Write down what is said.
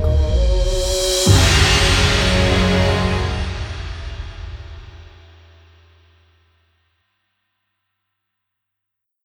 Franco.